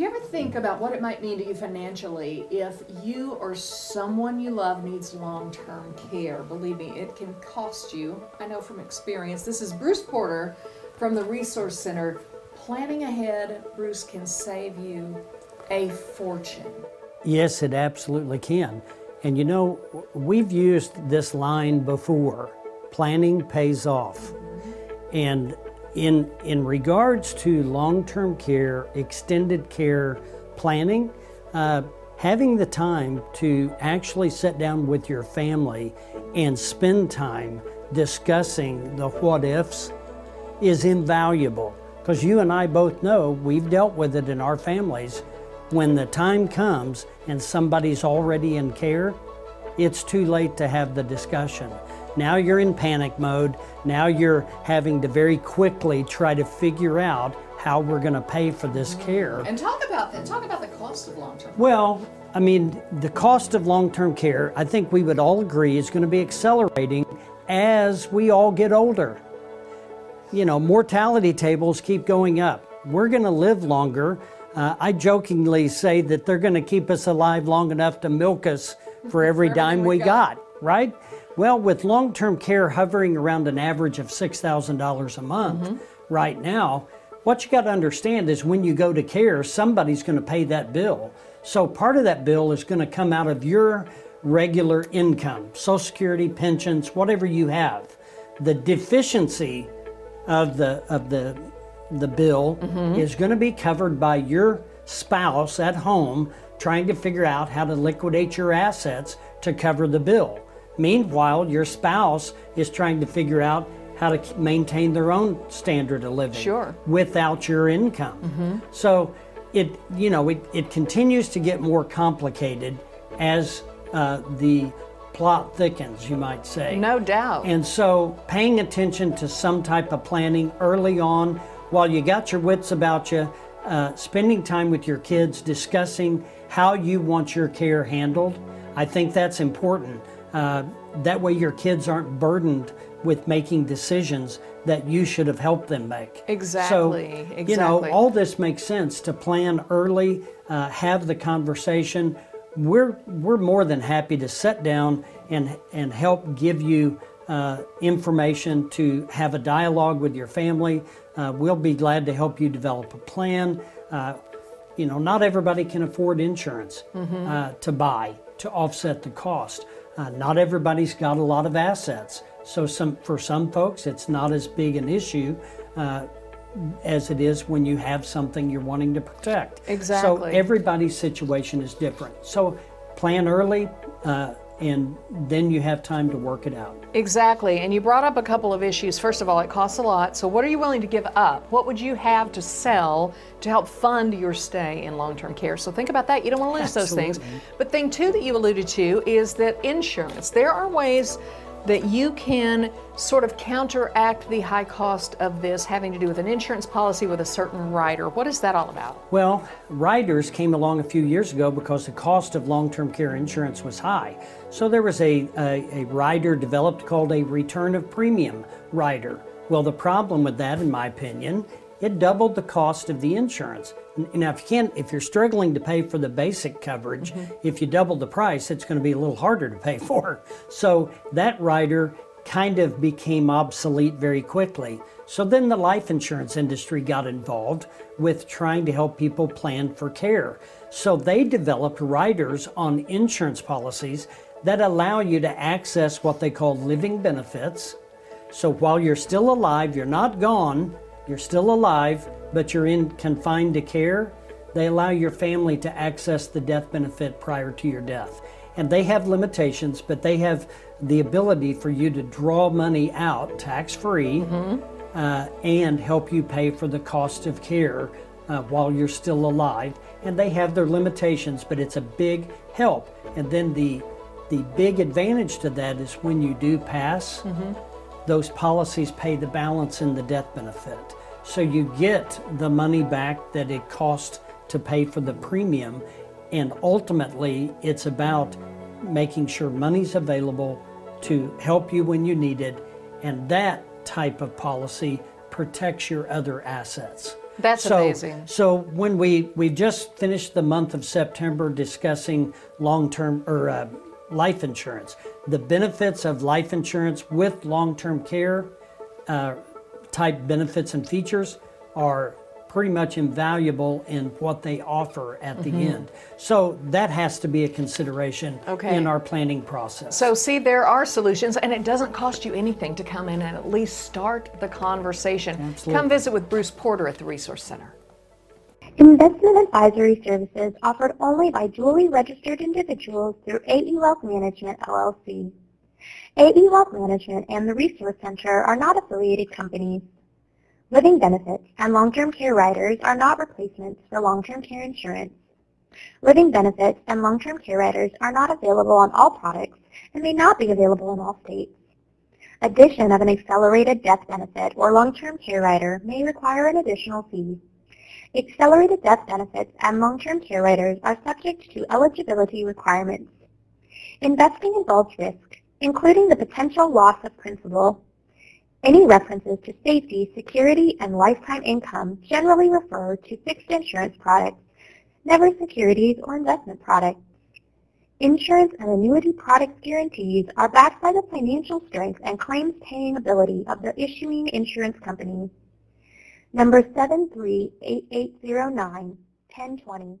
You ever think about what it might mean to you financially if you or someone you love needs long term care? Believe me, it can cost you. I know from experience. This is Bruce Porter from the Resource Center. Planning ahead, Bruce, can save you a fortune. Yes, it absolutely can. And you know, we've used this line before planning pays off. And in, in regards to long term care, extended care planning, uh, having the time to actually sit down with your family and spend time discussing the what ifs is invaluable. Because you and I both know we've dealt with it in our families. When the time comes and somebody's already in care, it's too late to have the discussion. Now you're in panic mode. Now you're having to very quickly try to figure out how we're going to pay for this care. And talk about that. Talk about the cost of long term. Well, I mean, the cost of long term care, I think we would all agree, is going to be accelerating as we all get older. You know, mortality tables keep going up. We're going to live longer. Uh, I jokingly say that they're going to keep us alive long enough to milk us for every dime we got, right? Well, with long term care hovering around an average of $6,000 a month mm-hmm. right now, what you got to understand is when you go to care, somebody's going to pay that bill. So part of that bill is going to come out of your regular income, Social Security, pensions, whatever you have. The deficiency of the of the the bill mm-hmm. is going to be covered by your spouse at home trying to figure out how to liquidate your assets to cover the bill. Meanwhile, your spouse is trying to figure out how to maintain their own standard of living sure. without your income. Mm-hmm. So it you know it, it continues to get more complicated as uh, the plot thickens, you might say. No doubt. And so paying attention to some type of planning early on while you got your wits about you, uh, spending time with your kids, discussing how you want your care handled, I think that's important. Uh, that way, your kids aren't burdened with making decisions that you should have helped them make. Exactly. So, exactly. you know, all this makes sense to plan early, uh, have the conversation. We're we're more than happy to sit down and and help give you uh, information to have a dialogue with your family. Uh, we'll be glad to help you develop a plan. Uh, you know, not everybody can afford insurance mm-hmm. Uh, to buy to offset the cost. Uh, not everybody's got a lot of assets. So some for some folks, it's not as big an issue uh, as it is when you have something you're wanting to protect. Exactly. So everybody's situation is different. So plan early. Uh, and then you have time to work it out. Exactly. And you brought up a couple of issues. First of all, it costs a lot. So, what are you willing to give up? What would you have to sell to help fund your stay in long term care? So, think about that. You don't want to lose Absolutely. those things. But, thing two that you alluded to is that insurance. There are ways that you can sort of counteract the high cost of this having to do with an insurance policy with a certain rider. What is that all about? Well, riders came along a few years ago because the cost of long term care insurance was high. So there was a, a, a rider developed called a return of premium rider. Well, the problem with that, in my opinion, it doubled the cost of the insurance. Now, if you can't, if you're struggling to pay for the basic coverage, mm-hmm. if you double the price, it's going to be a little harder to pay for. So that rider kind of became obsolete very quickly. So then the life insurance industry got involved with trying to help people plan for care. So they developed riders on insurance policies that allow you to access what they call living benefits. So while you're still alive, you're not gone, you're still alive, but you're in confined to care, they allow your family to access the death benefit prior to your death. And they have limitations, but they have the ability for you to draw money out tax free mm-hmm. uh, and help you pay for the cost of care uh, while you're still alive. And they have their limitations, but it's a big help. And then the the big advantage to that is when you do pass, mm-hmm. those policies pay the balance in the death benefit. So you get the money back that it cost to pay for the premium. And ultimately, it's about making sure money's available to help you when you need it. And that type of policy protects your other assets. That's so, amazing. So when we we just finished the month of September discussing long-term or uh, life insurance, the benefits of life insurance with long-term care uh, type benefits and features are pretty much invaluable in what they offer at the Mm-hmm. end. So that has to be a consideration Okay. in our planning process. So, see, there are solutions, and it doesn't cost you anything to come in and at least start the conversation. Absolutely. Come visit with Bruce Porter at the Resource Center. Investment advisory services offered only by duly registered individuals through AE Wealth Management, LLC. AE Wealth Management and the Resource Center are not affiliated companies. Living benefits and long-term care riders are not replacements for long-term care insurance. Living benefits and long-term care riders are not available on all products and may not be available in all states. Addition of an accelerated death benefit or long-term care rider may require an additional fee. Accelerated death benefits and long-term care riders are subject to eligibility requirements. Investing involves risk, including the potential loss of principal. Any references to safety, security, and lifetime income generally refer to fixed insurance products, never securities or investment products. Insurance and annuity product guarantees are backed by the financial strength and claims paying ability of the issuing insurance company. Number 738809 1020